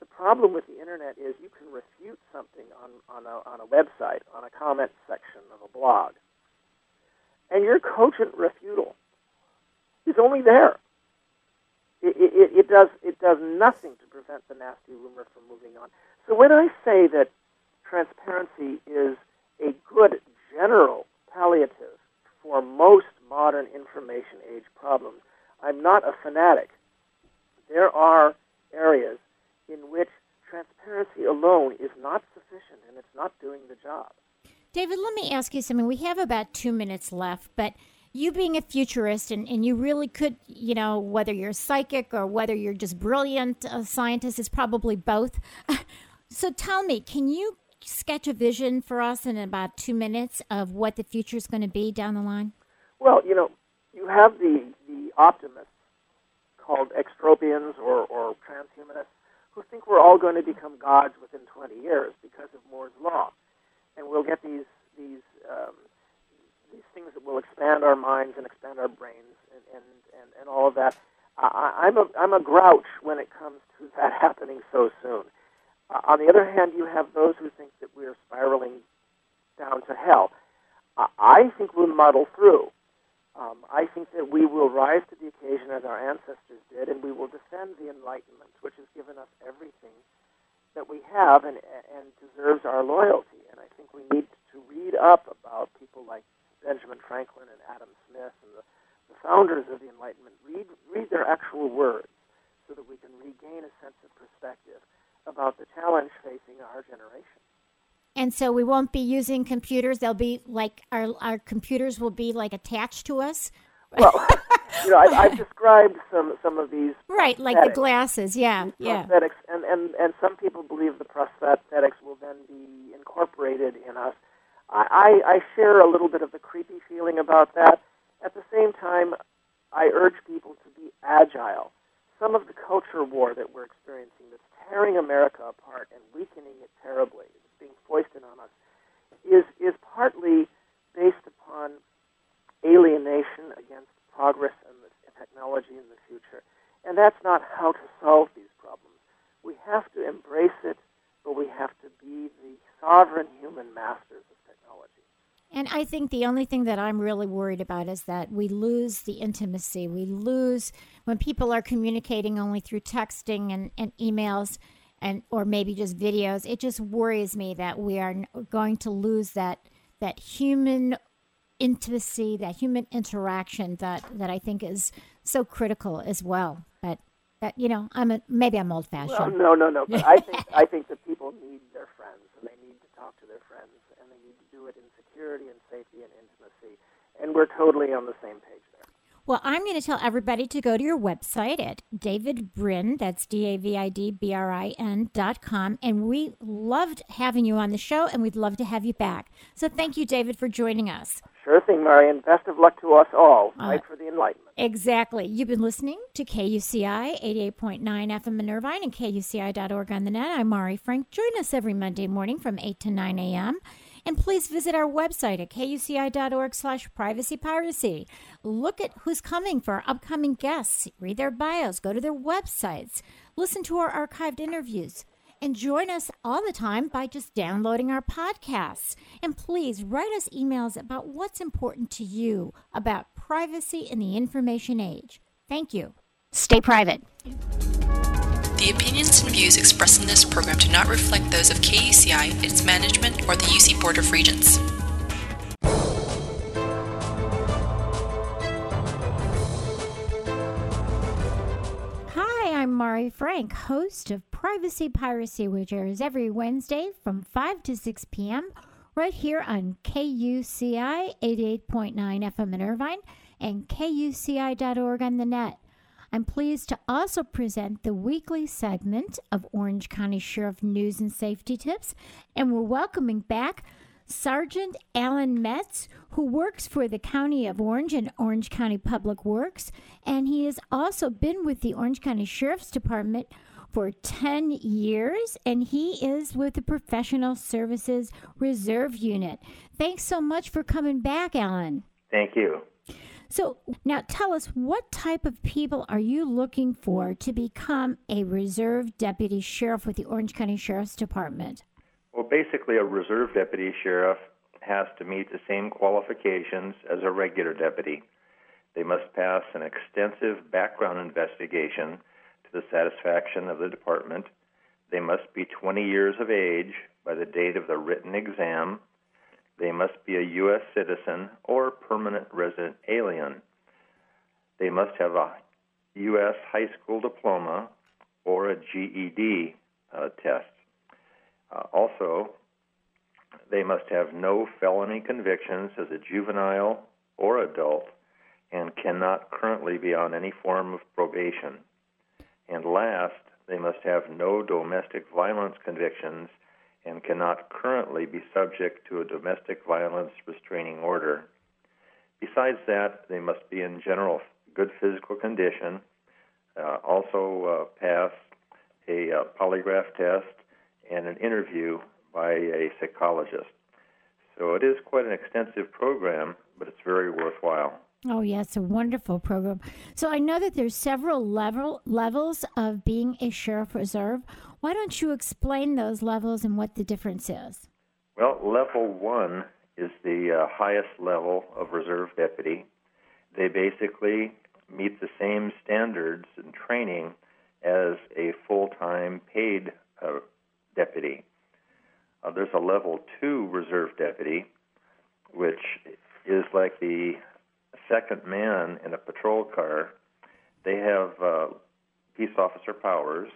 The problem with the internet is you can refute something on, on, a, on a website, on a comment section of a blog, and your cogent refutal is only there. It, it, it, does, it does nothing to prevent the nasty rumor from moving on. So when I say that transparency is a good general palliative for most modern information age problems, I'm not a fanatic. There are areas in which transparency alone is not sufficient and it's not doing the job. David, let me ask you something. We have about two minutes left, but you being a futurist and, and you really could, you know, whether you're psychic or whether you're just brilliant a scientist, is probably both. [laughs] so tell me, can you sketch a vision for us in about two minutes of what the future is going to be down the line? Well, you know, you have the the optimists called extropians or, or transhumanists who think we're all going to become gods within 20 years because of Moore's law, and we'll get these these um, these things that will expand our minds and expand our brains and and, and, and all of that. I, I'm a I'm a grouch when it comes to that [laughs] happening so soon. Uh, on the other hand, you have those who think that we're spiraling down to hell. Uh, I think we'll muddle through. Um, I think that we will rise to the occasion as our ancestors did, and we will defend the Enlightenment, which has given us everything that we have and, and deserves our loyalty. And I think we need to read up about people like Benjamin Franklin and Adam Smith and the, the founders of the Enlightenment. Read, read their actual words so that we can regain a sense of perspective about the challenge facing our generation. And so we won't be using computers. They'll be like our our computers will be like attached to us. Well, [laughs] you know, I, I've [laughs] described some some of these right, like the glasses. Yeah, yeah. Prosthetics, and and and some people believe the prosthetics will then be incorporated in us. I, I, I share a little bit of the creepy feeling about that. At the same time, I urge people to be agile. Some of the culture war that we're experiencing that's tearing America apart and weakening it terribly being foisted on us is is partly based upon alienation against progress and, the, technology in the future. And that's not how to solve these problems. We have to embrace it, but we have to be the sovereign human masters. And I think the only thing that I'm really worried about is that we lose the intimacy. We lose when people are communicating only through texting and, and emails and or maybe just videos. It just worries me that we are going to lose that that human intimacy that human interaction that that i think is so critical as well. But that you know i'm a, maybe i'm old fashioned well, no no no but i think i think that people need their friends and they need to talk to their friends and they need to do it in security and safety and intimacy and we're totally on the same page there. Well, I'm going to tell everybody to go to your website at David Brin, that's D A V I D B R I N dot com. And we loved having you on the show, and we'd love to have you back. So thank you, David, for joining us. Sure thing, Marion. Best of luck to us all. Uh, Fight for the enlightenment. Exactly. You've been listening to KUCI 88.9 FM in Irvine and KUCI.org on the net. I'm Mari Frank. Join us every Monday morning from 8 to 9 a.m. And please visit our website at kuci.org slash privacy piracy. Look at who's coming for our upcoming guests. Read their bios. Go to their websites. Listen to our archived interviews. And join us all the time by just downloading our podcasts. And please write us emails about what's important to you about privacy in the information age. Thank you. Stay private. The opinions and views expressed in this program do not reflect those of KUCI, its management, or the UC Board of Regents. Hi, I'm Mari Frank, host of Privacy Piracy, which airs every Wednesday from 5 to 6 p.m. right here on KUCI 88.9 FM in Irvine and KUCI.org on the net. I'm pleased to also present the weekly segment of Orange County Sheriff News and Safety Tips, and we're welcoming back Sergeant Alan Metz, who works for the County of Orange and Orange County Public Works, and he has also been with the Orange County Sheriff's Department for 10 years, and he is with the Professional Services Reserve Unit. Thanks so much for coming back, Alan. Thank you. So now tell us what type of people are you looking for to become a reserve deputy sheriff with the Orange County Sheriff's Department? Well, basically, a reserve deputy sheriff has to meet the same qualifications as a regular deputy. They must pass an extensive background investigation to the satisfaction of the department. They must be 20 years of age by the date of the written exam they must be a U.S. citizen or permanent resident alien. They must have a U.S. high school diploma or a GED uh, test. Uh, also, they must have no felony convictions as a juvenile or adult and cannot currently be on any form of probation. And last, they must have no domestic violence convictions and cannot currently be subject to a domestic violence restraining order. Besides that, they must be in general good physical condition, uh, also uh, pass a uh, polygraph test and an interview by a psychologist. So it is quite an extensive program, but it's very worthwhile. Oh, it's a wonderful program. So I know that there's several level levels of being a sheriff reserve. Why don't you explain those levels and what the difference is? Well, level one is the uh, highest level of reserve deputy. They basically meet the same standards and training as a full-time paid uh, deputy. Uh, there's a level two reserve deputy, which is like the second man in a patrol car. They have uh, peace officer powers,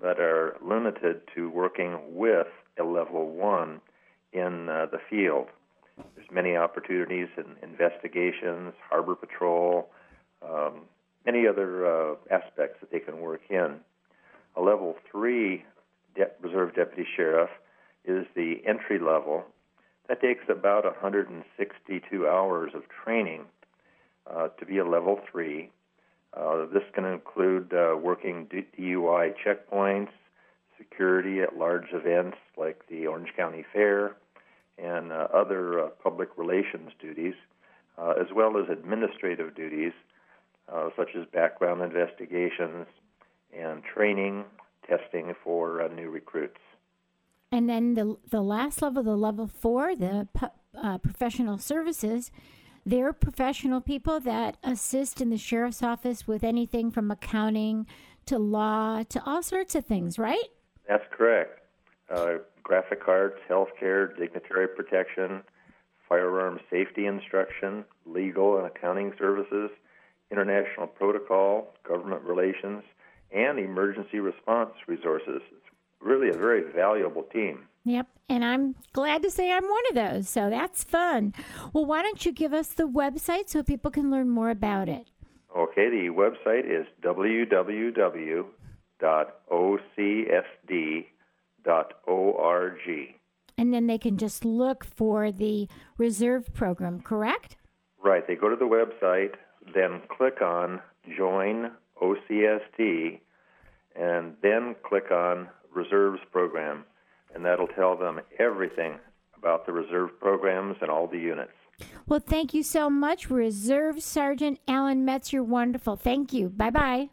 but are limited to working with a level one in uh, the field. There's many opportunities in investigations, harbor patrol, um, many other uh, aspects that they can work in. A level three de- reserve deputy sheriff is the entry level. That takes about 162 hours of training to be a level three. Uh, this can include uh, working DUI checkpoints, security at large events like the Orange County Fair, and uh, other uh, public relations duties, uh, as well as administrative duties such as background investigations and training, testing for new recruits. And then the the last level, the level four, the professional services they're professional people that assist in the sheriff's office with anything from accounting to law to all sorts of things, right? That's correct. Uh, graphic arts, healthcare, dignitary protection, firearm safety instruction, legal and accounting services, international protocol, government relations, and emergency response resources. It's really a very valuable team. Yep, and I'm glad to say I'm one of those, so that's fun. Well, why don't you give us the website so people can learn more about it? Okay, the website is www.ocsd.org. And then they can just look for the reserve program, correct? Right, they go to the website, then click on Join OCSD, and then click on Reserves Program, and that'll tell them everything about the reserve programs and all the units. Well, thank you so much, Reserve Sergeant Alan Metz. You're wonderful. Thank you. Bye bye.